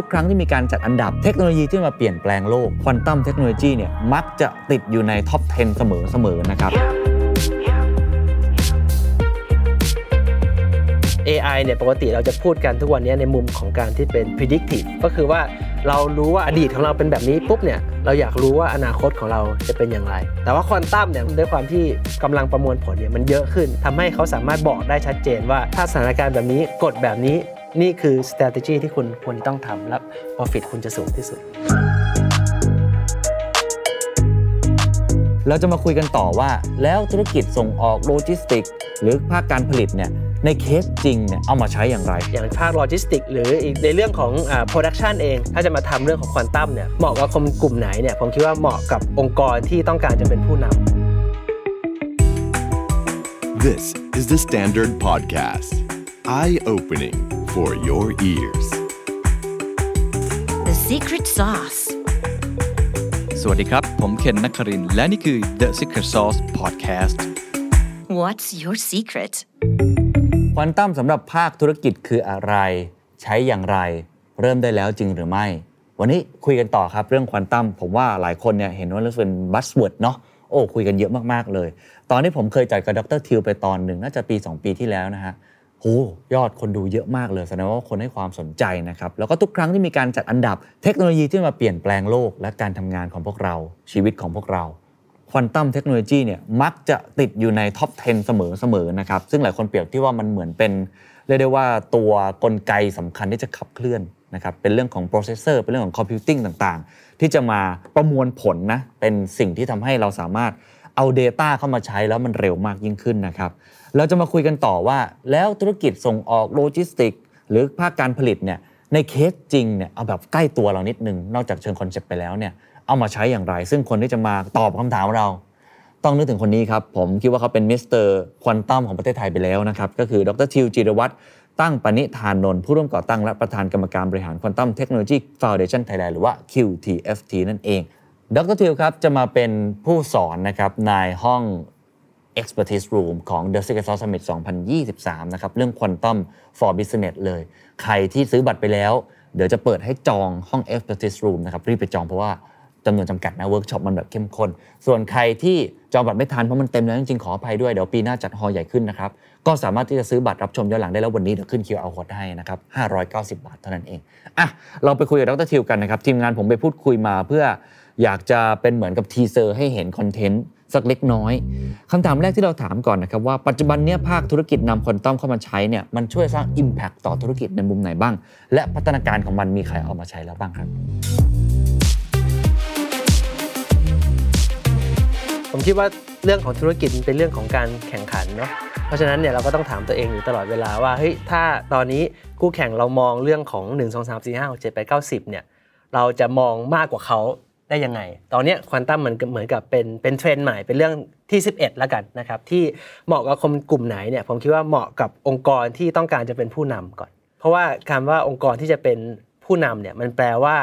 ทุกครั้งที่มีการจัดอันดับเทคโนโลยีที่มาเปลี่ยนแปลงโลกควอนตัมเทคโนโลยีเนี่ยมักจะติดอยู่ในท็อป 10 เสมอๆนะครับ AI เนี่ยปกติเราจะพูดกันทุกวันนี้ในมุมของการที่เป็น predictive ก็คือว่าเรารู้ว่าอดีตของเราเป็นแบบนี้ปุ๊บเนี่ยเราอยากรู้ว่าอนาคตของเราจะเป็นอย่างไร แต่ว่าควอนตัมเนี่ยด้วยความที่กำลังประมวลผลเนี่ยมันเยอะขึ้นทำให้เขาสามารถบอกได้ชัดเจนว่าถ้าสถานการณ์แบบนี้กฎแบบนี้ นี่คือ strategy ที่คุณควรต้องทำและ profit คุณจะสูงที่สุด เราจะมาคุยกันต่อว่าแล้วธุรกิจส่งออกโลจิสติก หรือภาคการผลิตเนี่ยในเคสจริงเนี่ยเอามาใช้อย่างไร อย่างภาคโลจิสติก หรืออีกในเรื่องของ production เอง ถ้าจะมาทำเรื่องของควอนตัมเนี่ยเหมาะกับคนกลุ่มไหนเนี่ยผมคิดว่าเหมาะกับองค์กรที่ต้องการจะเป็นผู้นำ This is the Standard Podcast. Eye-opening for your ears. The secret sauce. สวัสดีครับ ผมเคนนักครินทร์และนี่คือ The Secret Sauce Podcast What's your secret? ควอนตัมสำหรับภาคธุรกิจคืออะไร ใช้อย่างไร เริ่มได้แล้วจริงหรือไม่ วันนี้คุยกันต่อครับเรื่องควอนตัมผมว่าหลายคนเนี่ยเห็นว่าเรื่องเป็น buzzword เนาะโอ้คุยกันเยอะมาก ๆ เลย ตอนที่ผมเคยจัดกับดรทิวไปตอนหนึ่งน่าจะปี 2 ปีที่แล้วนะฮะ โอ้ยอดคนดูเยอะมากเลยแสดงว่าคนให้ความสนใจนะครับ แล้วก็ทุกครั้งที่มีการจัดอันดับเทคโนโลยีที่มาเปลี่ยนแปลงโลก และการทำงานของพวกเราชีวิตของพวกเรา quantum technology เนี่ยมักจะติดอยู่ใน top 10 เสมอๆนะครับ ซึ่งหลายคนเปรียบที่ว่ามันเหมือนเป็นเรียกได้ว่าตัวกลไกสำคัญที่จะขับเคลื่อนนะครับเป็นเรื่องของ processor เป็นเรื่องของ computingต่างๆ ที่จะมาประมวลผลนะเป็นสิ่งที่ทำให้เราสามารถเอา Data เข้ามาใช้แล้วมันเร็วมากยิ่งขึ้นนะครับ เราจะมาคุยกันต่อว่า แล้วธุรกิจส่งออกโลจิสติก หรือภาคการผลิตเนี่ยในเคสจริงเนี่ยเอาแบบใกล้ตัวเรานิดนึง นอกจากเชิง concept ไปแล้วเนี่ยเอามาใช้อย่างไร ซึ่งคนที่จะมาตอบคำถามเรา ต้องนึกถึงคนนี้ครับ ผมคิดว่าเขาเป็น Mister Quantum ของประเทศไทยไปแล้วนะครับก็คือดรทิวจิรวัตรตั้งปณิธานนนท์ผู้ร่วมก่อตั้งและประธานกรรมการบริหาร Quantum Technology Foundation Thailand หรือว่า QTFT นั่นเองดรทิวครับจะมาเป็นผู้สอนนะครับในห้อง Expertise Room ของ The Secret Sauce Summit 2023 นะครับ เรื่อง Quantum for Business เลย ใครที่ซื้อบัตรไปแล้ว เดี๋ยวจะเปิดให้จองห้อง Expertise Room นะครับ รีบไปจองเพราะว่าจำนวนจำกัดนะเวิร์กช็อปมันแบบเข้มข้น ส่วนใครที่จองบัตรไม่ทันเพราะมันเต็มแล้วจริงๆขออภัยด้วย เดี๋ยวปีหน้าจัด hall ใหญ่ขึ้นนะครับ ก็สามารถที่จะซื้อบัตรรับชมย้อนหลังได้แล้ววันนี้เดี๋ยวขึ้น QR code ให้นะครับ590 บาทเท่านั้นเองอะเราไปคุยกับดรทิวกันนะครับทีมงานผมไปพูดคุยมาเพื่ออยากจะเป็นเหมือนกับ teaser ให้เห็น content สักเล็กน้อยคำถามแรกที่เราถามก่อนนะครับว่าปัจจุบันเนี้ยภาคธุรกิจนำควอนตัมเข้ามาใช้เนี่ยมันช่วยสร้าง Impact ต่อธุรกิจในมุมไหนบ้าง และพัฒนาการของมันมีใครเอามาใช้แล้วบ้างครับผมคิดว่าเรื่องของธุรกิจเป็นเรื่องของการแข่งขันเนาะเพราะฉะนั้นเนี่ยเราก็ต้องถามตัวเองอยู่ตลอดเวลาว่าเฮ้ยถ้าตอนนี้คู่แข่งเรามองเรื่องของ 1 2 3 4 5 6 7 8 9 10เนี่ยเราจะมองมากกว่าเขา ได้ยังไง ตอนนี้ควอนตัมมันเหมือนกับเป็นเป็นเทรนด์ใหม่เป็นเรื่องที่ 11 แล้วกันนะครับที่เหมาะกับคนกลุ่มไหนเนี่ยผมคิดว่าเหมาะกับองค์กรที่ต้องการจะเป็นผู้นำก่อน เพราะว่าคำว่าองค์กรที่จะเป็นผู้นำเนี่ยมันแปลว่า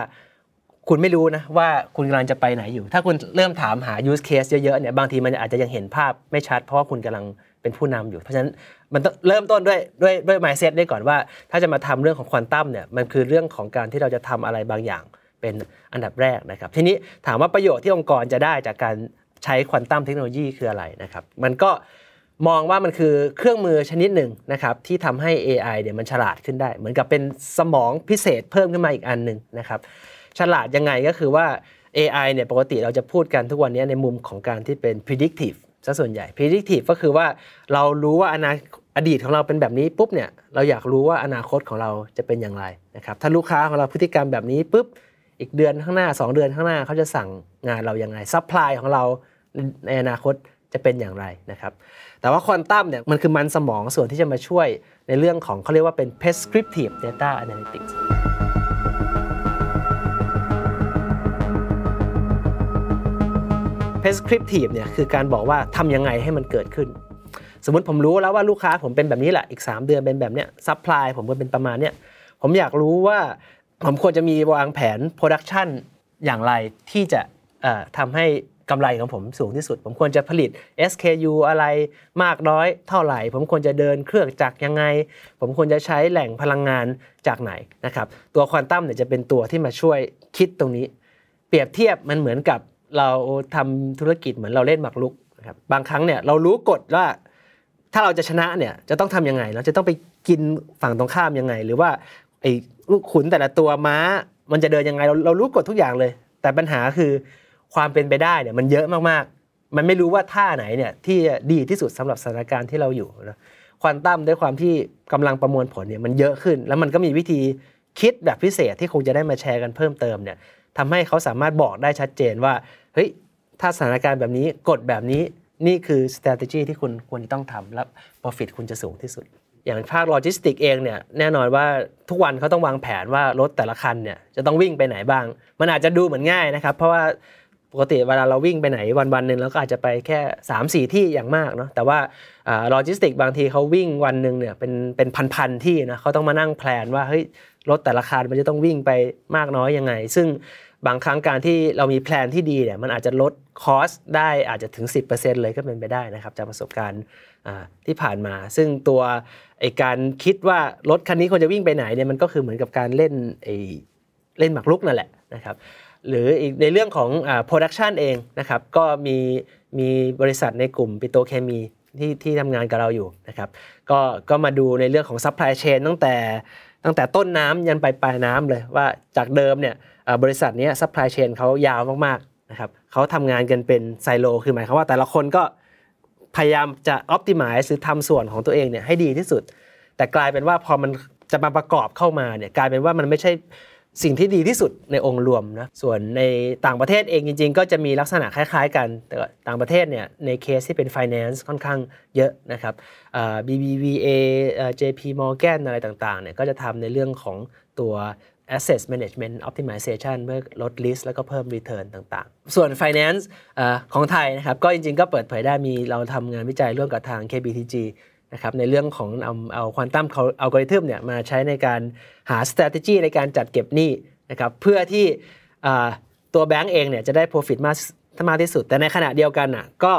คุณไม่รู้นะว่าคุณกำลังจะไปไหนอยู่ ถ้าคุณเริ่มถามหา use case เยอะๆเนี่ยบางทีมันอาจจะยังเห็นภาพไม่ชัด เพราะว่าคุณกำลังเป็นผู้นำอยู่ เพราะฉะนั้นมันต้องเริ่มต้นด้วยด้วยด้วย mindset ได้ก่อนว่า ถ้าจะมาทำเรื่องของควอนตัมเนี่ยมันคือเรื่องของการที่เราจะทำอะไรบางอย่าง เป็นอันดับแรกนะครับ ทีนี้ถามว่าประโยชน์ที่องค์กรจะได้จากการใช้ควอนตัมเทคโนโลยีคืออะไรนะครับ มันก็มองว่ามันคือเครื่องมือชนิดหนึ่งนะครับที่ทำให้ AI เนี่ยมันฉลาดขึ้นได้ เหมือนกับเป็นสมองพิเศษเพิ่มขึ้นมาอีกอันหนึ่งนะครับ ฉลาดยังไงก็คือว่า AI เนี่ยปกติเราจะพูดกันทุกวันนี้ในมุมของการที่เป็น predictive ซะส่วนใหญ่ predictive ก็คือว่าเรารู้ว่าอนาอดีตของเราเป็นแบบนี้ปุ๊บเนี่ยเราอยากรู้ว่าอนาคตของเราจะเป็นอย่างไรนะครับถ้าลูกค้าของเราพฤติกรรมแบบนี้ปุ๊บ อีกเดือนข้างหน้า 2 เดือนข้างหน้าเขาจะสั่งงานเราอย่างไร supply ของเราในอนาคตจะเป็นอย่างไรนะครับ แต่ว่าควอนตัมเนี่ยมันคือมันสมองส่วนที่จะมาช่วยในเรื่องของเขาเรียกว่าเป็น prescriptive data analytics prescriptive เนี่ยคือการบอกว่าทำยังไงให้มันเกิดขึ้น สมมติผมรู้แล้วว่าลูกค้าผมเป็นแบบนี้แหละอีก 3 เดือนเป็นแบบเนี้ย supply ผมก็เป็นประมาณเนี้ยผมอยากรู้ว่า ผมควรจะมีวางแผน production อย่างไรที่จะเอ่อทำให้กำไรของผมสูงที่สุด ผมควรจะผลิต SKU อะไรมากน้อยเท่าไหร่ ผมควรจะเดินเครื่องจักรยังไง ผมควรจะใช้แหล่งพลังงานจากไหนนะครับตัวควอนตัมเนี่ยจะเป็นตัวที่มาช่วยคิดตรงนี้ เปรียบเทียบมันเหมือนกับเราทำธุรกิจเหมือนเราเล่นหมากรุกนะครับบางครั้งเนี่ยเรารู้กฎว่าถ้าเราจะชนะเนี่ยจะต้องทำยังไง เราจะต้องไปกินฝั่งตรงข้ามยังไง หรือว่าไอ ลูกขุนแต่ละตัวม้า มันจะเดินยังไงเราเรารู้กฎทุกอย่างเลย แต่ปัญหาคือความเป็นไปได้เนี่ยมันเยอะมากๆ มันไม่รู้ว่าท่าไหนเนี่ยที่ดีที่สุดสำหรับสถานการณ์ที่เราอยู่นะควอนตัมด้วยความที่กำลังประมวลผลเนี่ยมันเยอะขึ้น แล้วมันก็มีวิธีคิดแบบพิเศษที่คงจะได้มาแชร์กันเพิ่มเติมเนี่ยทำให้เขาสามารถบอกได้ชัดเจนว่าเฮ้ยถ้าสถานการณ์แบบนี้กฎแบบนี้นี่คือ strategy ที่คุณควรจะต้องทำและ profit คุณจะสูงที่สุด อย่างภาคโลจิสติกเองเนี่ยแน่นอนว่าทุกวันเขาต้องวางแผนว่ารถแต่ละคันเนี่ยจะต้องวิ่งไปไหนบ้าง มันอาจจะดูเหมือนง่ายนะครับเพราะว่าปกติเวลาเราวิ่งไปไหนวันวันหนึ่งเราก็อาจจะไปแค่ 3 4 ที่อย่างมากเนาะแต่ว่าโลจิสติกบางทีเขาวิ่งวันหนึ่งเนี่ยเป็นเป็นพันๆที่นะเขาต้องมานั่ง plan ว่าเฮ้ยรถแต่ละคันมันจะต้องวิ่งไปมากน้อยยังไง ซึ่งบางครั้งการที่เรามี plan ที่ดีเนี่ยมันอาจจะลด cost ได้อาจจะถึง 10%เลยก็เป็นไปได้นะครับจากประสบการณ์ ที่ผ่านมา ซึ่งตัวไอการคิดว่ารถคันนี้ควรจะวิ่งไปไหนเนี่ยมันก็คือเหมือนกับการเล่นไอเล่นหมากรุกนั่นแหละนะครับหรืออีกในเรื่องของอ่า production เองนะครับก็มีมีบริษัทในกลุ่มปิโตเคมีที่ที่ทำงานกับเราอยู่นะครับก็ก็มาดูในเรื่องของ supply chain ตั้งแต่ตั้งแต่ต้นน้ำยันไปปลายน้ำเลยว่าจากเดิมเนี่ยบริษัทนี้ supply chain เขายาวมากๆนะครับเขาทำงานกันเป็นไซโล คือหมายความว่าแต่ละคนก็ พยายามจะอ p ติ i z e หรือทำส่วนของตัวเองเนี่ยให้ดีที่สุด แต่กลายเป็นว่าพอมันจะมาประกอบเข้ามาเนี่ยกลายเป็นว่ามันไม่ใช่สิ่งที่ดีที่สุดในองค์รวมนะส่วนในต่างประเทศเองจริง ๆ ก็จะมีลักษณะคล้าย ๆ กัน แต่ต่างประเทศเนี่ยในเคสที่เป็น finance ค่อนข้างเยอะนะครับ BBVA อ่า JP Morgan อะไรต่างๆเนี่ยก็จะทำในเรื่องของตัว asset management optimization เพื่อลด risk แล้วก็เพิ่ม return ต่างๆ ส่วน finance อของไทยนะครับ ก็จริงๆ ก็เปิดเผยได้มีเราทำงานวิจัยร่วมกับทาง KBTG นะครับในเรื่องของเอาเอาควอนตัมเอัลกอริทึมเนี่ยมาใช้ในการหา strategy ในการจัดเก็บหนี้นะครับเพื่อที่ตัวแบงก์เองเนี่ยจะได้ profit มากมากที่สุด แต่ในขณะเดียวกันน่ะก็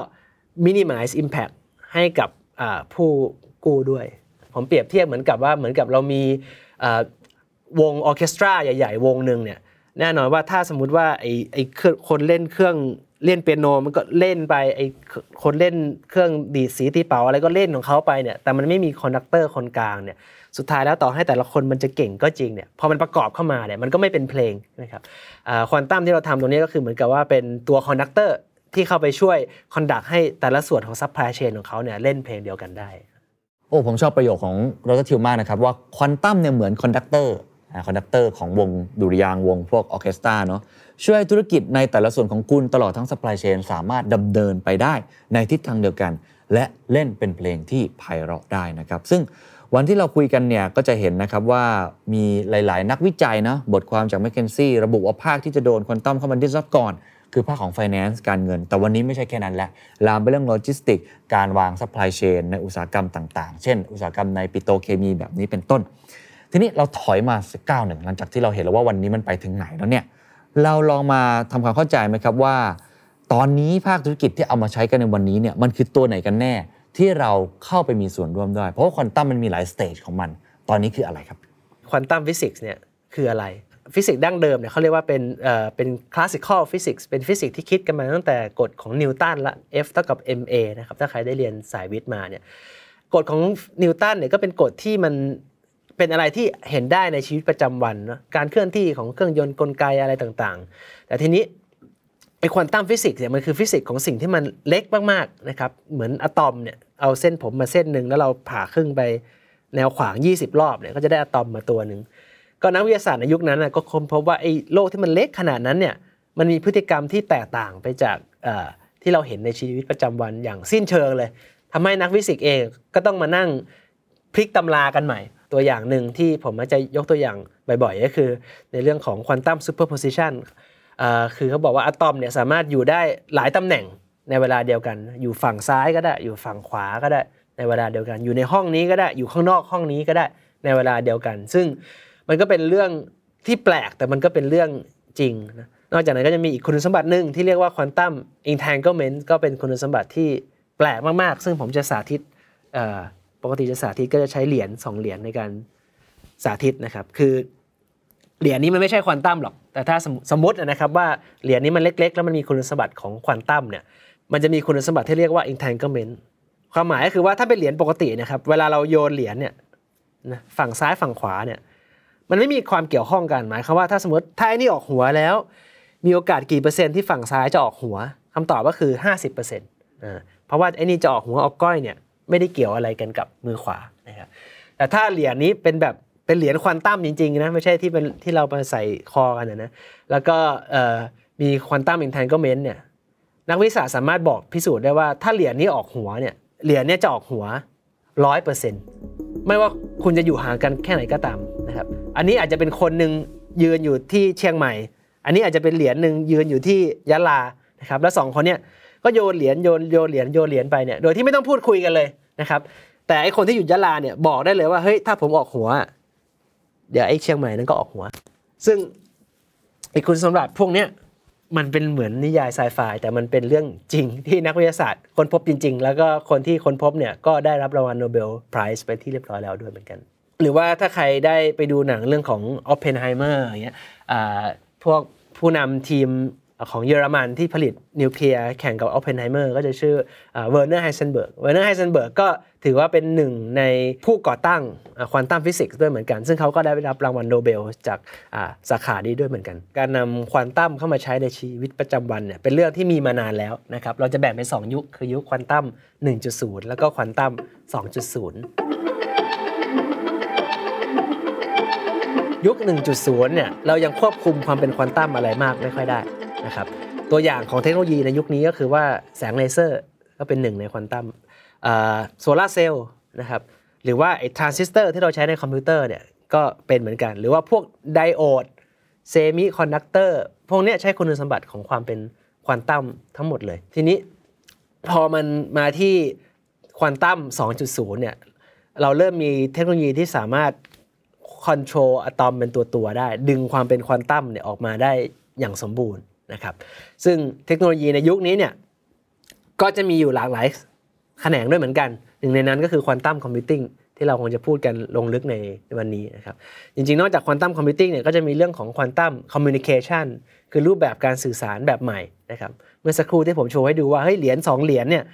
minimize impact ให้กับผู้กู้ด้วย ผมเปรียบเทียบเหมือนกับว่าเหมือนกับเรามี วงออเคสตราใหญ่ ๆ วงหนึ่งเนี่ยแน่นอนว่าถ้าสมมุติว่าไอ้ไอ้เครื่องคนเล่นเครื่องเล่นเปียโนมันก็เล่นไปไอ้คนเล่นเครื่องดีดสีตีเป่าอะไรก็เล่นของเขาไปเนี่ยแต่มันไม่มี conductor คนกลางเนี่ยสุดท้ายแล้วต่อให้แต่ละคนมันจะเก่งก็จริงเนี่ยพอมันประกอบเข้ามาเนี่ยมันก็ไม่เป็นเพลงนะครับควอนตัมที่เราทำตรงนี้ก็คือเหมือนกับว่าเป็นตัว conductor ที่เข้าไปช่วย conduct ให้แต่ละส่วนของ supply chain ของเขาเนี่ยเล่นเพลงเดียวกันได้โอ้ผมชอบประโยคของดอกเตอร์ทิวมากนะครับว่าควอนตัมเนี่ยเหมือน conductor conductor ของวงดุริยางค์วงพวกออเคสตราเนาะช่วยธุรกิจในแต่ละส่วนของคุณตลอดทั้ง supply chain สามารถดำเนินไปได้ในทิศทางเดียวกัน และเล่นเป็นเพลงที่ไพเราะได้นะครับ ซึ่งวันที่เราคุยกันเนี่ยก็จะเห็นนะครับว่ามีหลาย ๆ นักวิจัยนะบทความจาก m c k เคนซี่ระบุว่าภาคที่จะโดนควอนตัมเข้ามาดิสรับก่อน คือภาคของ Finance การเงิน แต่วันนี้ไม่ใช่แค่นั้นแหละลามไปเรื่องโลจิสติก การวาง supply chain ในอุตสาหกรรมต่าง ๆ เช่น อุตสาหกรรมในปิโตเคมีแบบนี้เป็นต้น ทีนี้เราถอยมาสักก้าวหนึ่งหลังจากที่เราเห็นแล้วว่าวันนี้มันไปถึงไหนแล้วเนี่ยเราลองมาทำความเข้าใจไหมครับว่า ตอนนี้ภาคธุรกิจที่เอามาใช้กันในวันนี้เนี่ยมันคือตัวไหนกันแน่ที่เราเข้าไปมีส่วนร่วมด้วยเพราะว่าควอนตัมมันมีหลาย stage ของมัน ตอนนี้คืออะไรครับควอนตัมฟิสิกส์เนี่ยคืออะไรฟิสิกส์ดั้งเดิมเนี่ยเขาเรียกว่าเป็นเอ่อเป็น classical physics เป็นฟิสิกส์ที่คิดกันมาตั้งแต่กฎของนิวตันละ F เท่ากับ ma นะครับถ้าใครได้เรียนสายวิทย์มาเนี่ยกฎของนิวตันเนี่ยก็เป็นกฎที่มัน เป็นอะไรที่เห็นได้ในชีวิตประจำวันนะการเคลื่อนที่ของเครื่องยนต์กลไกอะไรต่างๆ แต่ทีนี้ไอควอนตัมฟิสิกส์เนี่ยมันคือฟิสิกส์ของสิ่งที่มันเล็กมากๆนะครับเหมือนอะตอมเนี่ยเอาเส้นผมมาเส้นหนึ่งแล้วเราผ่าครึ่งไปแนวขวาง 20 รอบเนี่ยก็จะได้อะตอมมาตัวหนึ่งก็นักวิทยาศาสตร์ในยุคนั้นก็ค้นพบว่าไอ้โลกที่มันเล็กขนาดนั้นเนี่ยมันมีพฤติกรรมที่แตกต่างไปจากที่เราเห็นในชีวิตประจำวันอย่างสิ้นเชิงเลยทำให้นักฟิสิกส์เองก็ต้องมานั่งพลิกตำรากันใหม่ ตัวอย่างหนึ่งที่ผมมักจะยกตัวอย่างบ่อยๆ ก็คือ ในเรื่องของ quantum superposition คือเขาบอกว่าอะตอมเนี่ยสามารถอยู่ได้หลายตำแหน่งในเวลาเดียวกัน อยู่ฝั่งซ้ายก็ได้ อยู่ฝั่งขวาก็ได้ ในเวลาเดียวกัน อยู่ในห้องนี้ก็ได้ อยู่ข้างนอกห้องนี้ก็ได้ ในเวลาเดียวกัน ซึ่งมันก็เป็นเรื่องที่แปลกแต่มันก็เป็นเรื่องจริงนะนอกจากนั้นก็จะมีอีกคุณสมบัติหนึ่งที่เรียกว่า quantum entanglement ก็เป็นคุณสมบัติที่แปลกมากๆ ซึ่งผมจะสาธิต ปกติจะสาธิตก็จะใช้เหรียญสองเหรียญในการสาธิตนะครับ คือเหรียญนี้มันไม่ใช่ควอนตัมหรอก แต่ถ้าสมมตินะครับว่าเหรียญนี้มันเล็ก ๆ แล้วมันมีคุณสมบัติของควอนตัมเนี่ย มันจะมีคุณสมบัติที่เรียกว่า entanglement ความหมายก็คือว่าถ้าเป็นเหรียญปกตินะครับ เวลาเราโยนเหรียญเนี่ยนะฝั่งซ้ายฝั่งขวาเนี่ย มันไม่มีความเกี่ยวข้องกันหมายความว่าถ้าสมมติถ้าไอ้นี่ออกหัวแล้ว มีโอกาสกี่เปอร์เซ็นต์ที่ฝั่งซ้ายจะออกหัวคำตอบก็คือ 50%เปอร์เซ็นต์เพราะว่าไอ้นี่จะออกหัวออกก้อยเนี่ย ไม่ได้เกี่ยวอะไรกันกับมือขวานะครับแต่ถ้าเหรียญนี้เป็นแบบเป็นเหรียญควอนตัมจริงๆนะไม่ใช่ที่เป็นที่เรามาใส่คอกันนะแล้วก็มีควอนตัมอินทนก็เมนเนี่ยนักวิทยาสามารถบอกพิสูจน์ได้ว่าถ้าเหรียญนี้ออกหัวเนี่ยเหรียญเนี้จะออกหัวร้อยเปอร์เซ็นต์ไม่ว่าคุณจะอยู่ห่างกันแค่ไหนก็ตามนะครับอันนี้อาจจะเป็นคนหนึ่งยืนอยู่ที่เชียงใหม่ อันนี้อาจจะเป็นเหรียญหนึ่งยืนอยู่ที่ยะลานะครับแล้วสองคนเนี่ย ก็โยนเหรียญโยนโยนเหรียญโยนเหรียญไปเนี่ยโดยที่ไม่ต้องพูดคุยกันเลยนะครับ แต่ไอคนที่อยู่ยะลาเนี่ยบอกได้เลยว่าเฮ้ยถ้าผมออกหัว เดี๋ยวไอเชียงใหม่นั้นก็ออกหัว ซึ่งไอคุณสมบัติพวกเนี้ยมันเป็นเหมือนนิยายไซไฟแต่มันเป็นเรื่องจริงที่นักวิทยาศาสตร์ค้นพบจริง ๆ แล้วก็คนที่ค้นพบเนี่ยก็ได้รับรางวัลโนเบลไพรส์ไปที่เรียบร้อยแล้วด้วยเหมือนกัน หรือว่าถ้าใครได้ไปดูหนังเรื่องของออ p เพนไฮเมอร์อย่างเงี้ยพวกผู้นำทีม ของเยอรมันที่ผลิตนิวเคลียร์แข่งกับออ p เพนไฮเมอร์ก็จะชื่อเวอร์เนอร์ไฮเซนเบิร์กเวอร์เนอร์ไฮเซนเบิร์กก็ถือว่าเป็นหนึ่งในผู้ก่อตั้งควอนตัมฟิสิกส์ด้วยเหมือนกัน ซึ่งเขาก็ได้รับรางวัลโนเบลจากสาขานี้ด้วยเหมือนกัน การนำควอนตัมเข้ามาใช้ในชีวิตประจำวันเนี่ยเป็นเรื่องที่มีมานานแล้วนะครับเราจะแบ่งเป็น 2 ยุคคือยุคควอนตัม 1.0 แล้วก็ควอนตัม 2.0ยุค 1.0 เนี่ย เรายังควบคุมความเป็นควอนตัมอะไรมากไม่ค่อยได้ นะครับตัวอย่างของเทคโนโลยีในยุคนี้ก็คือว่าแสงเลเซอร์ก็เป็นหนึ่งในควอนตัมโซลาร์เซลล์นะครับหรือว่าไอ้ทรานซิสเตอร์ที่เราใช้ในคอมพิวเตอร์เนี่ยก็เป็นเหมือนกัน หรือว่าพวกไดโอดเซมิคอนดักเตอร์พวกเนี้ยใช้คุณสมบัติของความเป็นควอนตัมทั้งหมดเลย ทีนี้พอมันมาที่ควอนตัม 2.0 เนี่ย เราเริ่มมีเทคโนโลยีที่สามารถ control อะตอมเป็นตัวตัวได้ ดึงความเป็นควอนตัมเนี่ยออกมาได้อย่างสมบูรณ์ นะครับซึ่งเทคโนโลยีในยุคนี้เนี่ยก็จะมีอยู่หลากหลายแขนงด้วยเหมือนกันหนึ่งในนั้นก็คือ quantum computing ที่เราคงจะพูดกันลงลึกในวันนี้นะครับจริงๆ นอกจาก quantum computing เนี่ยก็จะมีเรื่องของ quantum communicationคือรูปแบบการสื่อสารแบบใหม่นะครับเมื่อสักครู่ที่ผมโชว์ให้ดูว่าเฮ้ยเหรียญสองเหรียญเนี่ย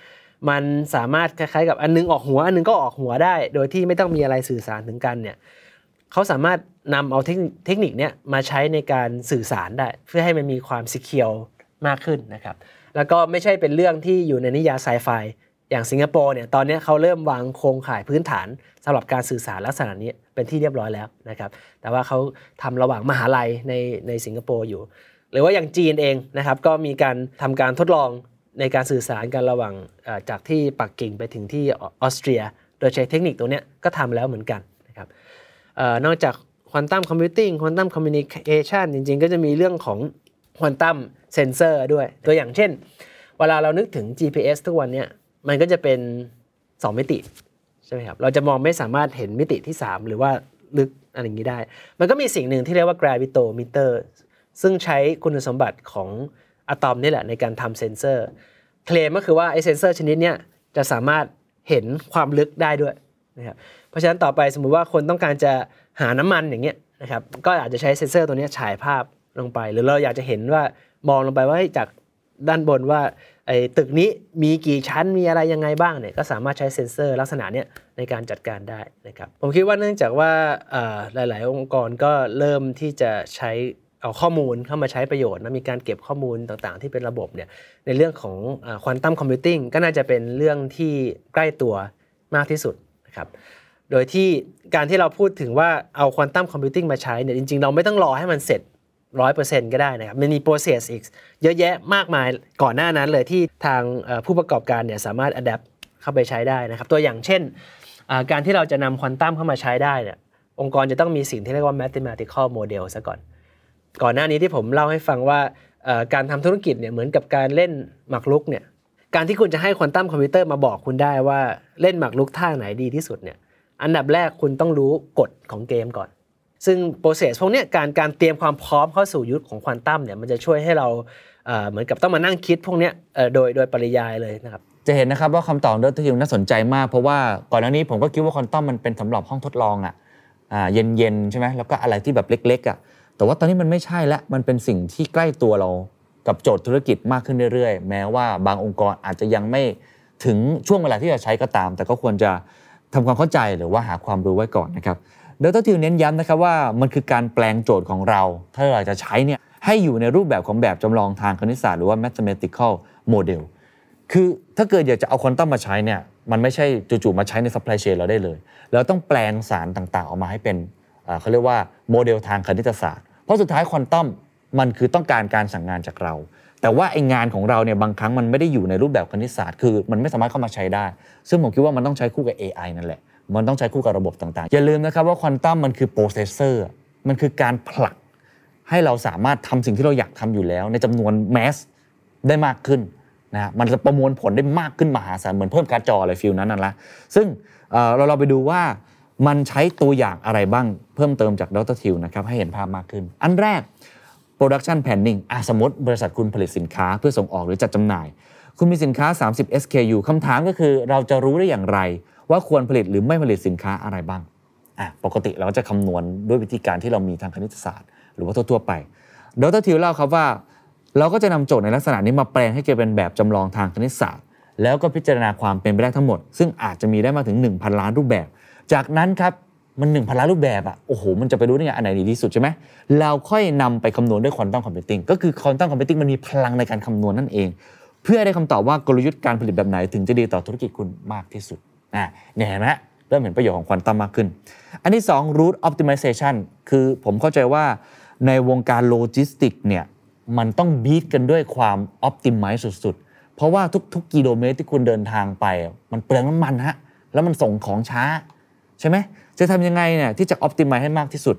มันสามารถคล้ายๆกับอันนึงออกหัวอันนึงก็ออกหัวได้ โดยที่ไม่ต้องมีอะไรสื่อสารถึงกันเนี่ย เขาสามารถนำเอาเทคนิคเนี้ยมาใช้ในการสื่อสารได้ เพื่อให้มันมีความสิเคียวมากขึ้นนะครับ แล้วก็ไม่ใช่เป็นเรื่องที่อยู่ในนิยายไซไฟอย่างสิงคโปร์เนี่ยตอนนี้เขาเริ่มวางโครงข่ายพื้นฐานสำหรับการสื่อสารลักษณะนี้เป็นที่เรียบร้อยแล้วนะครับ แต่ว่าเขาทำระหว่างมหาลัยในในสิงคโปร์อยู่ หรือว่าอย่างจีนเองนะครับ ก็มีการทำการทดลองในการสื่อสารกันระหว่างจากที่ปักกิ่งไปถึงที่ออสเตรีย โดยใช้เทคนิคตัวเนี้ยก็ทำแล้วเหมือนกันนะครับ นอกจาก quantum computing quantum communication จริงๆ ก็จะมีเรื่องของ quantum sensor ด้วย ตัวอย่างเช่น เวลาเรานึกถึง GPS ทุกวันเนี้ยมันก็จะเป็น 2 มิติใช่ไหมครับ เราจะมองไม่สามารถเห็นมิติที่ 3 หรือว่าลึกอะไรอย่างนี้ได้ มันก็มีสิ่งหนึ่งที่เรียกว่า gravitometer ซึ่งใช้คุณสมบัติของอะตอมนี่แหละในการทำเซนเซอร์ เคลมก็คือว่าไอเซนเซอร์ชนิดนี้จะสามารถเห็นความลึกได้ด้วยนะครับ เพราะฉะนั้นต่อไปสมมุติว่าคนต้องการจะหาน้ำมันอย่างเงี้ยนะครับก็อาจจะใช้เซนเซอร์ตัวนี้ฉายภาพลงไป หรือเราอยากจะเห็นว่ามองลงไปว่าจากด้านบนว่าไอ้ตึกนี้มีกี่ชั้นมีอะไรยังไงบ้างเนี่ยก็สามารถใช้เซ็นเซอร์ลักษณะเนี้ยในการจัดการได้นะครับผมคิดว่าเนื่องจากว่าหลาย ๆ องค์กรก็เริ่มที่จะใช้เอาข้อมูลเข้ามาใช้ประโยชน์นะมีการเก็บข้อมูลต่าง ๆ ที่เป็นระบบเนี่ยในเรื่องของ quantum computing ก็น่าจะเป็นเรื่องที่ใกล้ตัวมากที่สุดนะครับ โดยที่การที่เราพูดถึงว่าเอา quantum computing มาใช้เนี่ยจริง ๆ เราไม่ต้องรอให้มันเสร็จร้อยเปอร์เซ็นต์ก็ได้นะครับมันมี process อีกเยอะแยะมากมายก่อนหน้านั้นเลยที่ทางผู้ประกอบการเนี่ยสามารถ adapt เข้าไปใช้ได้นะครับ ตัวอย่างเช่น การที่เราจะนำควอนตัมเข้ามาใช้ได้เนี่ยองค์กรจะต้องมีสิ่งที่เรียกว่า mathematical model ซะก่อน ก่อนหน้านี้ที่ผมเล่าให้ฟังว่าการทำธุรกิจเนี่ยเหมือนกับการเล่นหมากรุกเนี่ยการที่คุณจะให้ควอนตัมคอมพิวเตอร์มาบอกคุณได้ว่าเล่นหมากรุกท่าไหนดีที่สุดเนี่ย อันดับแรกคุณต้องรู้กฎของเกมก่อน ซึ่ง process พวกนี้การการเตรียมความพร้อมเข้าสู่ยุคของควอนตัมเนี่ยมันจะช่วยให้เราเหมือนกับต้องมานั่งคิดพวกนี้โดยโดยปริยายเลยนะครับจะเห็นนะครับว่าคำตอบของดรทิวน่าสนใจมาก เพราะว่าก่อนหน้านี้ผมก็คิดว่าควอนตัมมันเป็นสำหรับห้องทดลองอะเย็นๆใช่ไหมแล้วก็อะไรที่แบบเล็กๆอะแต่ว่าตอนนี้มันไม่ใช่ละมันเป็นสิ่งที่ใกล้ตัวเรากับโจทย์ธุรกิจมากขึ้นเรื่อยๆ แม้ว่าบางองค์กรอาจจะยังไม่ถึงช่วงเวลาที่จะใช้ก็ตาม แต่ก็ควรจะ ทำความเข้าใจหรือว่าหาความรู้ไว้ก่อนนะครับดรทิวเน้นย้ำนะครับว่ามันคือการแปลงโจทย์ของเรา ถ้าเราจะใช้เนี่ยให้อยู่ในรูปแบบของแบบจำลองทางคณิตศาสตร์หรือว่า mathematical model คือถ้าเกิดอยากจะเอาควอนตัมมาใช้เนี่ยมันไม่ใช่จู่ๆมาใช้ใน supply chain เราได้เลยเราต้องแปลงสารต่างๆ ออกมาให้เป็นเอ่อเขาเรียกว่าโมเดลทางคณิตศาสตร์ เพราะสุดท้ายควอนตัมมันคือต้องการการสั่งงานจากเรา แต่ว่าไองานของเราเนี่ยบางครั้งมันไม่ได้อยู่ในรูปแบบคณิตศาสตร์ คือมันไม่สามารถเข้ามาใช้ได้ ซึ่งผมคิดว่ามันต้องใช้คู่กับ AI นั่นแหละ มันต้องใช้คู่กับระบบต่างๆ อย่าลืมนะครับว่าควอนตัมมันคือ processor มันคือการผลักให้เราสามารถทำสิ่งที่เราอยากทำอยู่แล้ว ในจำนวน mass ได้มากขึ้นนะฮะมันจะประมวลผลได้มากขึ้นมหาศาลเหมือนเพิ่มการ์ดจออะไร feel นั้นนั่นละซึ่งเเราเราไปดูว่ามันใช้ตัวอย่างอะไรบ้างเพิ่มเติมจากดรทิวนะครับให้เห็นภาพมากขึ้น อันแรก production planning อะสมมติบริษัทคุณผลิตสินค้าเพื่อส่งออกหรือจัดจำหน่าย คุณมีสินค้า 30 SKU คำถามก็คือเราจะรู้ได้อย่างไร ว่าควรผลิตหรือไม่ผลิตสินค้าอะไรบ้างอะปกติเราก็จะคำนวณด้วยวิธีการที่เรามีทางคณิตศาสตร์ หรือว่าทั่วๆไปดรทิวเล่าครับว่า เราก็จะนำโจทย์ในลักษณะนี้มาแปลงให้เกิดเป็นแบบจำลองทางคณิตศาสตร์ แล้วก็พิจารณาความเป็นไปได้ทั้งหมด ซึ่งอาจจะมีได้มาถึง 1,000 ล้านรูปแบบ จากนั้นครับ มัน1,000ล้านรูปแบบอะโอ้โห มันจะไปรู้ได้ไงอันไหนดีที่สุดใช่ไหมเราค่อยนำไปคำนวณด้วยควอนตัม computing ก็คือควอนตัม computing มันมีพลังในการคำนวณนั่นเอง เพื่อได้คำตอบว่ากลยุทธ์การผลิตแบบไหนถึงจะดีต่อธุรกิจคุณมากที่สุดอะเนี่ยเห็นไหมเริ่มเห็นประโยชน์ของควอนตัมมากขึ้น อันที่ 2 route optimization คือผมเข้าใจว่าในวงการโลจิสติกเนี่ยมันต้อง beat กันด้วยความ optimize สุดๆ เพราะว่าทุก ๆ กิโลเมตรที่คุณเดินทางไป มันเปลืองน้ำมันฮะแล้วมันส่งของช้าใช่ไหม จะทำยังไงเนี่ยที่จะ optimize ให้มากที่สุด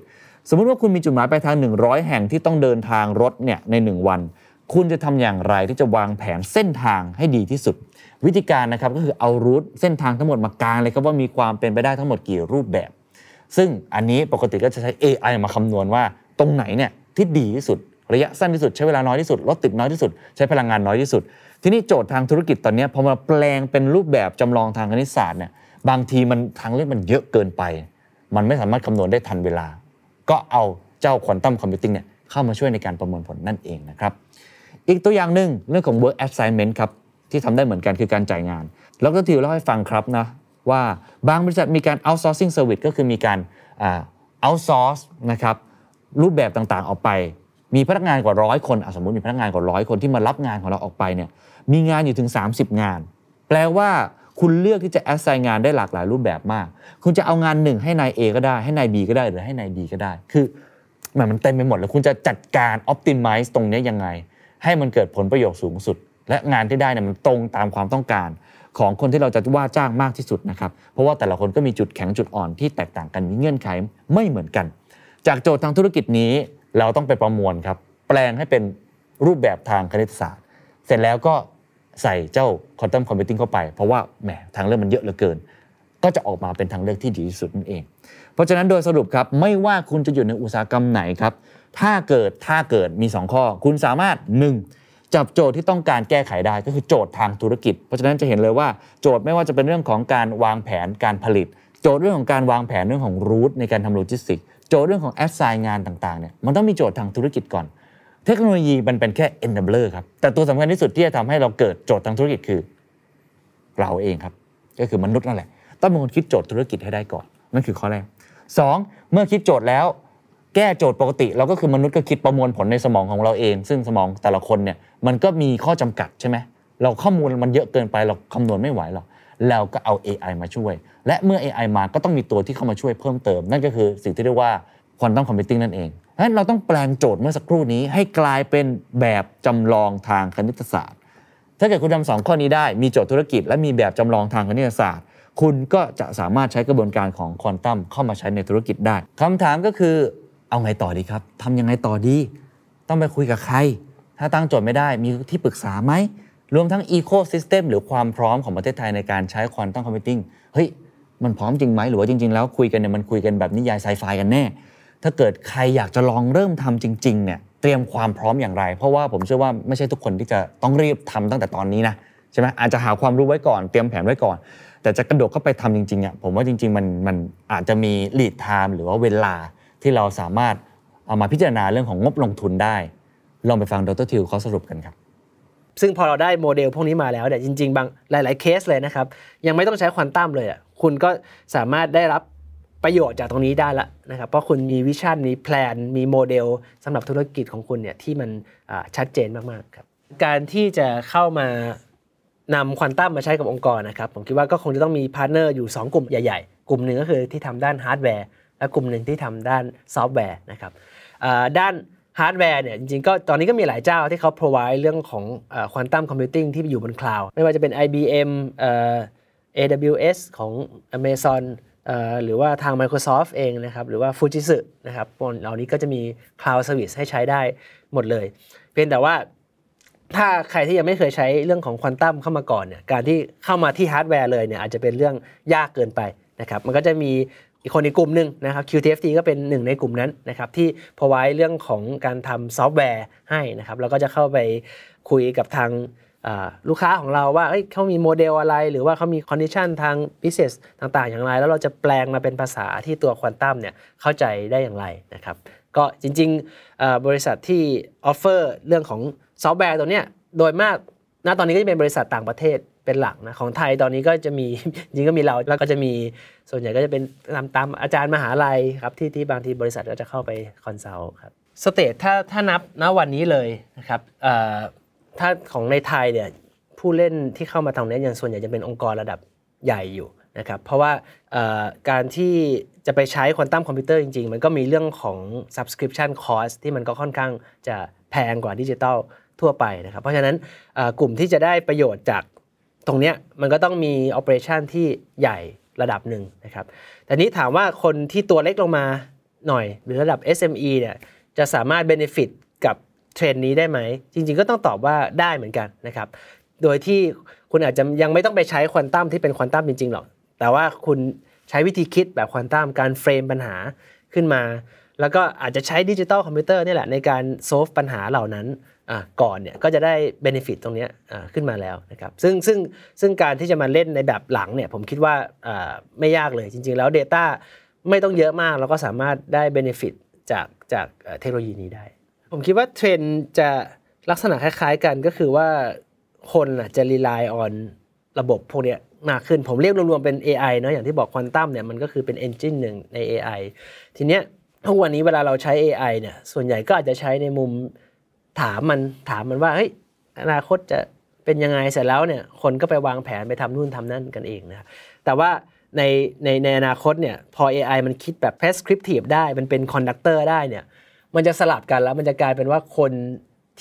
สมมุติว่าคุณมีจุดหมายปลายทาง 100 แห่งที่ต้องเดินทางรถเนี่ยใน 1 วัน คุณจะทำอย่างไรที่จะวางแผนเส้นทางให้ดีที่สุด วิธีการนะครับก็คือเอารูทเส้นทางทั้งหมดมากางเลยครับว่ามีความเป็นไปได้ทั้งหมดกี่รูปแบบ ซึ่งอันนี้ปกติก็จะใช้ AI มาคำนวณว่าตรงไหนเนี่ยที่ดีที่สุดระยะสั้นที่สุดใช้เวลาน้อยที่สุดรถติดน้อยที่สุด ใช้พลังงานน้อยที่สุด ทีนี้โจทย์ทางธุรกิจตอนนี้พอมาแปลงเป็นรูปแบบจำลองทางคณิตศาสตร์เนี่ยบางทีมันทางเลือกมันเยอะเกินไป มันไม่สามารถคำนวณได้ทันเวลา ก็เอาเจ้าควอนตัมคอมพิวติ้งเนี่ยเข้ามาช่วยในการประมวลผลนั่นเองนะครับ อีกตัวอย่างหนึ่งเรื่องของ work assignment ครับที่ทำได้เหมือนกันคือการจ่ายงาน แล้วก็ทิวเล่าให้ฟังครับนะว่าบางบริษัทมีการ outsourcing service ก็คือมีการ outsource นะครับรูปแบบต่างๆออกไป มีพนักงานกว่าร้อยคนสมมติมีพนักงานกว่าร้อยคนที่มารับงานของเราออกไปเนี่ยมีงานอยู่ถึง 30 งาน แปลว่า คุณเลือกที่จะ assign งานได้หลากหลายรูปแบบมาก คุณจะเอางานหนึ่งให้นาย A ก็ได้ให้นาย B ก็ได้หรือให้นาย D ก็ได้ คือแหมมันเต็มไปหมดแล้วคุณจะจัดการ optimize ตรงนี้ยยังไง ให้มันเกิดผลประโยชน์สูงสุด และงานที่ได้เนี่ยมันตรงตามความต้องการ ของคนที่เราจะว่าจ้างมากที่สุดนะครับเพราะว่าแต่ละคนก็มีจุดแข็งจุดอ่อนที่แตกต่างกันมีเงื่อนไขไม่เหมือนกัน จากโจทย์ทางธุรกิจนี้เราต้องไปประมวลครับแปลงให้เป็นรูปแบบทางคณิตศาสตร์ เสร็จแล้วก็ ใส่เจ้าคอนตัมคอมพิวติ้งเข้าไป เพราะว่าแหมทางเลือกมันเยอะเหลือเกิน ก็จะออกมาเป็นทางเลือกที่ดีที่สุดนั่นเอง เพราะฉะนั้นโดยสรุปครับไม่ว่าคุณจะอยู่ในอุตสาหกรรมไหนครับถ้าเกิดถ้าเกิดมี 2 ข้อ คุณสามารถ 1. จับโจทย์ที่ต้องการแก้ไขได้ก็คือโจทย์ทางธุรกิจ เพราะฉะนั้นจะเห็นเลยว่าโจทย์ไม่ว่าจะเป็นเรื่องของการวางแผนการผลิต โจทย์เรื่องของการวางแผนเรื่องของ route ในการทำโลจิสติกโจทย์เรื่องของแอดไซน์งานต่างๆเนี่ยมันต้องมีโจทย์ทางธุรกิจก่อน เทคโนโลยีมันเป็นแค่ enabler ครับ แต่ตัวสำคัญที่สุดที่จะทำให้เราเกิดโจทย์ทางธุรกิจคือ เราเองครับ ก็คือมนุษย์นั่นแหละ ต้องเป็นคนคิดโจทย์ธุรกิจให้ได้ก่อน นั่นคือข้อแรก 2. เมื่อคิดโจทย์แล้ว แก้โจทย์ปกติ เราก็คือมนุษย์ก็คิดประมวลผลในสมองของเราเอง ซึ่งสมองแต่ละคนเนี่ยมันก็มีข้อจำกัดใช่ไหมเราข้อมูลมันเยอะเกินไปเราคำนวณไม่ไหวหรอกเราก็เอา AI มาช่วย และเมื่อ AI มาก็ต้องมีตัวที่เข้ามาช่วยเพิ่มเติม นั่นก็คือสิ่งที่เรียกว่า quantum computing นั่นเอง ฉะนั้นเราต้องแปลงโจทย์เมื่อสักครู่นี้ให้กลายเป็นแบบจำลองทางคณิตศาสตร์ ถ้าเกิดคุณทำสองข้อนี้ได้ มีโจทย์ธุรกิจ และมีแบบจำลองทางคณิตศาสตร์ คุณก็จะสามารถใช้กระบวนการของควอนตัมเข้ามาใช้ในธุรกิจได้คำถามก็คือเอาไงต่อดีครับทำยังไงต่อดี ต้องไปคุยกับใคร ถ้าตั้งโจทย์ไม่ได้มีที่ปรึกษาไหมรวมทั้งอีโค y ิสเต็มหรือความพร้อมของประเทศไทยในการใช้ควอนตัม computing เฮ้ยมันพร้อมจริงไหมหรือว่าจริง ๆ แล้วคุยกันเนี่ยมันคุยกันแบบนิยายไซไฟกันแน่ ถ้าเกิดใครอยากจะลองเริ่มทำจริงๆเนี่ยเตรียมความพร้อมอย่างไร เพราะว่าผมเชื่อว่าไม่ใช่ทุกคนที่จะต้องรีบทำตั้งแต่ตอนนี้นะใช่ไหมอาจจะหาความรู้ไว้ก่อนเตรียมแผนไว้ก่อน แต่จะกระโดดเข้าไปทำจริงๆอะผมว่าจริง ๆ มันมันอาจจะมี lead time หรือว่าเวลาที่เราสามารถเอามาพิจารณาเรื่องของงบลงทุนได้ ลองไปฟังดรทิวเขาสรุปกันครับซึ่งพอเราได้โมเดลพวกนี้มาแล้วเนี่ยจริง ๆ บางหลาย ๆ เคสเลยนะครับ ยังไม่ต้องใช้ควอนตัมเลยอะคุณก็สามารถได้รับ ประโยชน์จากตรงนี้ได้ละนะครับ เพราะคุณมี vision มี plan มีโมเดลสำหรับธุรกิจของคุณเนี่ยที่มันชัดเจนมากๆครับ การที่จะเข้ามานำควอนตัมมาใช้กับองค์กรนะครับ ผมคิดว่าก็คงจะต้องมี partner อยู่ 2 กลุ่มใหญ่ๆ กลุ่มหนึ่งก็คือที่ทำด้านฮาร์ดแวร์ และกลุ่มหนึ่งที่ทำด้านซอฟต์แวร์นะครับด้านฮาร์ดแวร์เนี่ยจริงๆก็ตอนนี้ก็มีหลายเจ้าที่เขา provide เรื่องของควอนตัม computing ที่อยู่บนคลาวด์ไม่ว่าจะเป็น IBM เอ่อ AWS ของ Amazon เอ่อ หรือว่าทาง Microsoft เองนะครับหรือว่า Fujitsu นะครับพวกเหล่านี้ก็จะมี Cloud Service ให้ใช้ได้หมดเลย เพียงแต่ว่าถ้าใครที่ยังไม่เคยใช้เรื่องของควอนตัมเข้ามาก่อนเนี่ยการที่เข้ามาที่ฮาร์ดแวร์เลยเนี่ยอาจจะเป็นเรื่องยากเกินไปนะครับมันก็จะมีอีกคนในกลุ่มหนึ่งนะครับ QTFT ก็เป็นหนึ่งในกลุ่มนั้นนะครับที่พอไว้เรื่องของการทำซอฟต์แวร์ให้นะครับแล้วก็จะเข้าไปคุยกับทาง ลูกค้าของเราว่าเเขามีโมเดลอะไร หรือว่าเขามี condition ทาง business ต่างๆ อย่างไร แล้วเราจะแปลงมาเป็นภาษาที่ตัวควอนตัมเนี่ยเข้าใจได้อย่างไรนะครับก็จริงๆบริษัทที่ offer เรื่องของซอฟต์แวร์ตัวเนี้ยโดยมากณตอนนี้ก็จะเป็นบริษัทต่างประเทศเป็นหลักนะของไทยตอนนี้ก็จะมีจริงก็มีเราแล้วก็จะมีส่วนใหญ่ก็จะเป็นตามตามอาจารย์มหาลัยครับที่ที่บางทีบริษัทก็จะเข้าไป consult ครับ state ถ้าถ้านับณวันนี้เลยนะครับ ถ้าของในไทยเนี่ยผู้เล่นที่เข้ามาทางนี้อย่างส่วนใหญ่จะเป็นองค์กรระดับใหญ่อยู่นะครับเพราะว่าการที่จะไปใช้ควอนตัมคอมพิวเตอร์จริง ๆ มันก็มีเรื่องของ subscription cost ที่มันก็ค่อนข้างจะแพงกว่าดิจิตอลทั่วไปนะครับเพราะฉะนั้นกลุ่มที่จะได้ประโยชน์จากตรงเนี้ยมันก็ต้องมี operation ที่ใหญ่ระดับหนึ่งนะครับแต่นี้ถามว่าคนที่ตัวเล็กลงมาหน่อย หรือระดับ SME เนี่ยจะสามารถ benefit เทรนด์นี้ได้ไหม จริง ๆ ก็ต้องตอบว่าได้เหมือนกันนะครับ โดยที่คุณอาจจะยังไม่ต้องไปใช้ควอนตัมที่เป็นควอนตัมจริง ๆ หรอก แต่ว่าคุณใช้วิธีคิดแบบควอนตัมการ frame ปัญหาขึ้นมา แล้วก็อาจจะใช้ดิจิตอลคอมพิวเตอร์นี่แหละในการ solve ปัญหาเหล่านั้นก่อนเนี่ยก็จะได้ benefit ตรงนี้ขึ้นมาแล้วนะครับซึ่งซึ่งซึ่งการที่จะมาเล่นในแบบหลังเนี่ยผมคิดว่าไม่ยากเลยจริง ๆ แล้ว Data ไม่ต้องเยอะมากแล้วก็สามารถได้ benefit จากจากเทคโนโลยีนี้ได้ ผมคิดว่าเทรนด์จะลักษณะคล้ายๆกันก็คือว่าคนอะจะ rely on ระบบพวกนี้มากขึ้น ผมเรียกรวมๆเป็น AI เนอะอย่างที่บอกควอนตัมเนี่ยมันก็คือเป็น engine หนึ่งใน AI ทีเนี้ยทุกวันนี้เวลาเราใช้ AI เนี่ยส่วนใหญ่ก็อาจจะใช้ในมุมถามมันถามมันว่าเฮ้ยอนาคตจะเป็นยังไงเสร็จแล้วเนี่ยคนก็ไปวางแผนไปทำนู่นทำนั่นกันเองนะครับแต่ว่าในในในอนาคตเนี่ยพอ AI มันคิดแบบ prescriptive ได้มันเป็น conductor ได้เนี่ย มันจะสลับกันแล้วมันจะกลายเป็นว่าคน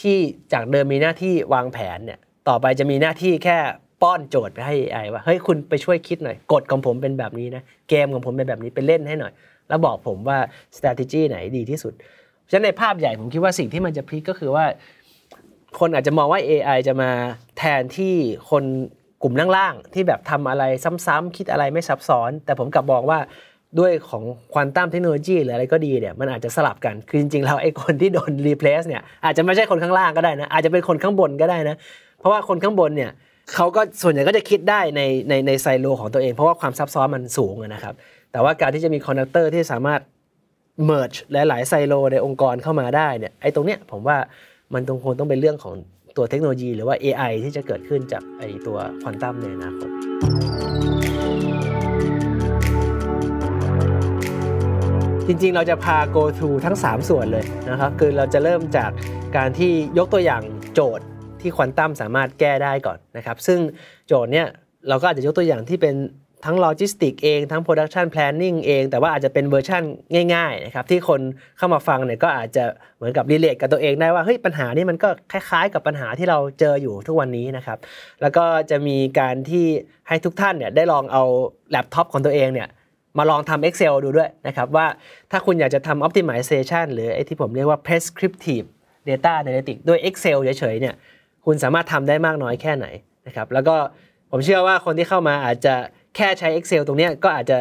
ที่จากเดิมมีหน้าที่วางแผนเนี่ยต่อไปจะมีหน้าที่แค่ป้อนโจทย์ไปให้ AI ว่าเฮ้ยคุณไปช่วยคิดหน่อยกฎของผมเป็นแบบนี้นะเกมของผมเป็นแบบนี้ไปเล่นให้หน่อย แล้วบอกผมว่า strategy ไหนดีที่สุดฉะนั้นในภาพใหญ่ผมคิดว่าสิ่งที่มันจะพลิกก็คือว่า คนอาจจะมองว่า AI จะมาแทนที่คนกลุ่มล่างๆที่แบบทำอะไรซ้ำๆคิดอะไรไม่ซับซ้อน แต่ผมกลับมองว่า ด้วยของควอนตัมเทคโนโลยีหรืออะไรก็ดีเนี่ยมันอาจจะสลับกัน คือจริงๆแล้วไอ้คนที่โดน replace เนี่ยอาจจะไม่ใช่คนข้างล่างก็ได้นะ อาจจะเป็นคนข้างบนก็ได้นะ เพราะว่าคนข้างบนเนี่ยเขาก็ส่วนใหญ่ก็จะคิดได้ในในในไซโลของตัวเอง เพราะว่าความซับซ้อนมันสูงนะครับ แต่ว่าการที่จะมี conductor ที่สามารถ merge หลายๆไซโลในองค์กรเข้ามาได้เนี่ยไอ้ตรงเนี้ยผมว่ามันตรงคงต้องเป็นเรื่องของตัวเทคโนโลยี หรือว่า AI ที่จะเกิดขึ้นจากไอ้ตัวควอนตัมในอนาคต จริงๆ เราจะพา go through ทั้ง 3 ส่วนเลยนะครับคือเราจะเริ่มจากการที่ยกตัวอย่างโจทย์ที่ควอนตัมสามารถแก้ได้ก่อนนะครับ ซึ่งโจทย์เนี้ยเราก็อาจจะยกตัวอย่างที่เป็นทั้งโลจิสติกเองทั้ง Production Planning เอง แต่ว่าอาจจะเป็นเวอร์ชั่นง่ายๆนะครับที่คนเข้ามาฟังเนี่ยก็อาจจะเหมือนกับ relate กับตัวเองได้ว่าเฮ้ยปัญหานี้มันก็คล้ายๆ กับปัญหาที่เราเจออยู่ทุกวันนี้นะครับแล้วก็จะมีการที่ให้ทุกท่านเนี่ยได้ลองเอาแล็ปท็อปของตัวเองเนี่ย มาลองทำ Excel ดูด้วยนะครับว่าถ้าคุณอยากจะทำ optimization หรือไอ้ที่ผมเรียกว่า prescriptive data analytics ด้วย Excel เฉยๆเนี่ยคุณสามารถทำได้มากน้อยแค่ไหนนะครับแล้วก็ผมเชื่อว่าคนที่เข้ามาอาจจะแค่ใช้ Excel ตรงนี้ก็อาจจะ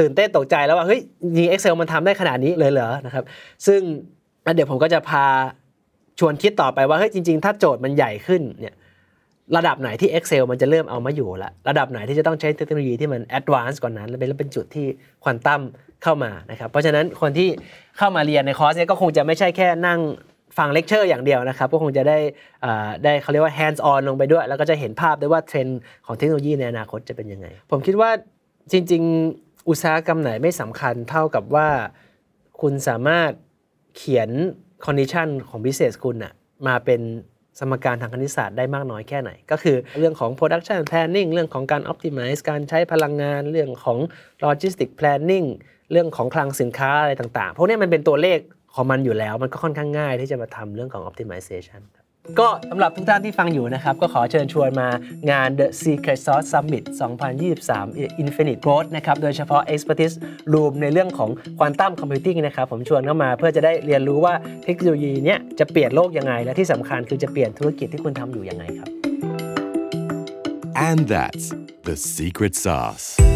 ตื่นเต้นตกใจแล้วว่าเฮ้ยจริง Excel มันทำได้ขนาดนี้เลยเหรอนะครับซึ่งเดี๋ยวผมก็จะพาชวนคิดต่อไปว่าเฮ้ยจริง ๆ ถ้าโจทย์มันใหญ่ขึ้นเนี่ย ระดับไหนที่ Excel มันจะเริ่มเอามาอยู่ละระดับไหนที่จะต้องใช้เทคโนโลยีที่มัน advanced กว่านั้นและเป็นเป็นจุดที่ควอนตัมเข้ามานะครับเพราะฉะนั้นคนที่เข้ามาเรียนในคอร์สเนี้ยก็คงจะไม่ใช่แค่นั่งฟังเลคเชอร์อย่างเดียวนะครับก็คงจะได้อ่าได้เขาเรียกว่า hands on ลงไปด้วย แล้วก็จะเห็นภาพด้วยว่าเทรนด์ของเทคโนโลยีในอนาคตจะเป็นยังไง ผมคิดว่าจริง ๆ อุตสาหกรรมไหนไม่สำคัญเท่ากับว่าคุณสามารถเขียน condition ของ business คุณอะมาเป็น สมการทางคณิตศาสตร์ได้มากน้อยแค่ไหน ก็คือเรื่องของ production planning เรื่องของการ optimize การใช้พลังงาน เรื่องของ logistic planning เรื่องของคลังสินค้าอะไรต่างๆ พวกนี้มันเป็นตัวเลขของมันอยู่แล้ว มันก็ค่อนข้างง่ายที่จะมาทำเรื่องของ optimization ครับ ก็สำหรับทุกท่านที่ฟังอยู่นะครับ ก็ขอเชิญชวนมางาน The Secret Sauce Summit 2023 Infinite Growth นะครับ โดยเฉพาะ Expertise Room ในเรื่องของ Quantum Computing นะครับ ผมชวนเข้ามาเพื่อจะได้เรียนรู้ว่าเทคโนโลยีเนี้ยจะเปลี่ยนโลกยังไง และที่สำคัญคือจะเปลี่ยนธุรกิจที่คุณทำอยู่ยังไงครับ And that's the secret sauce.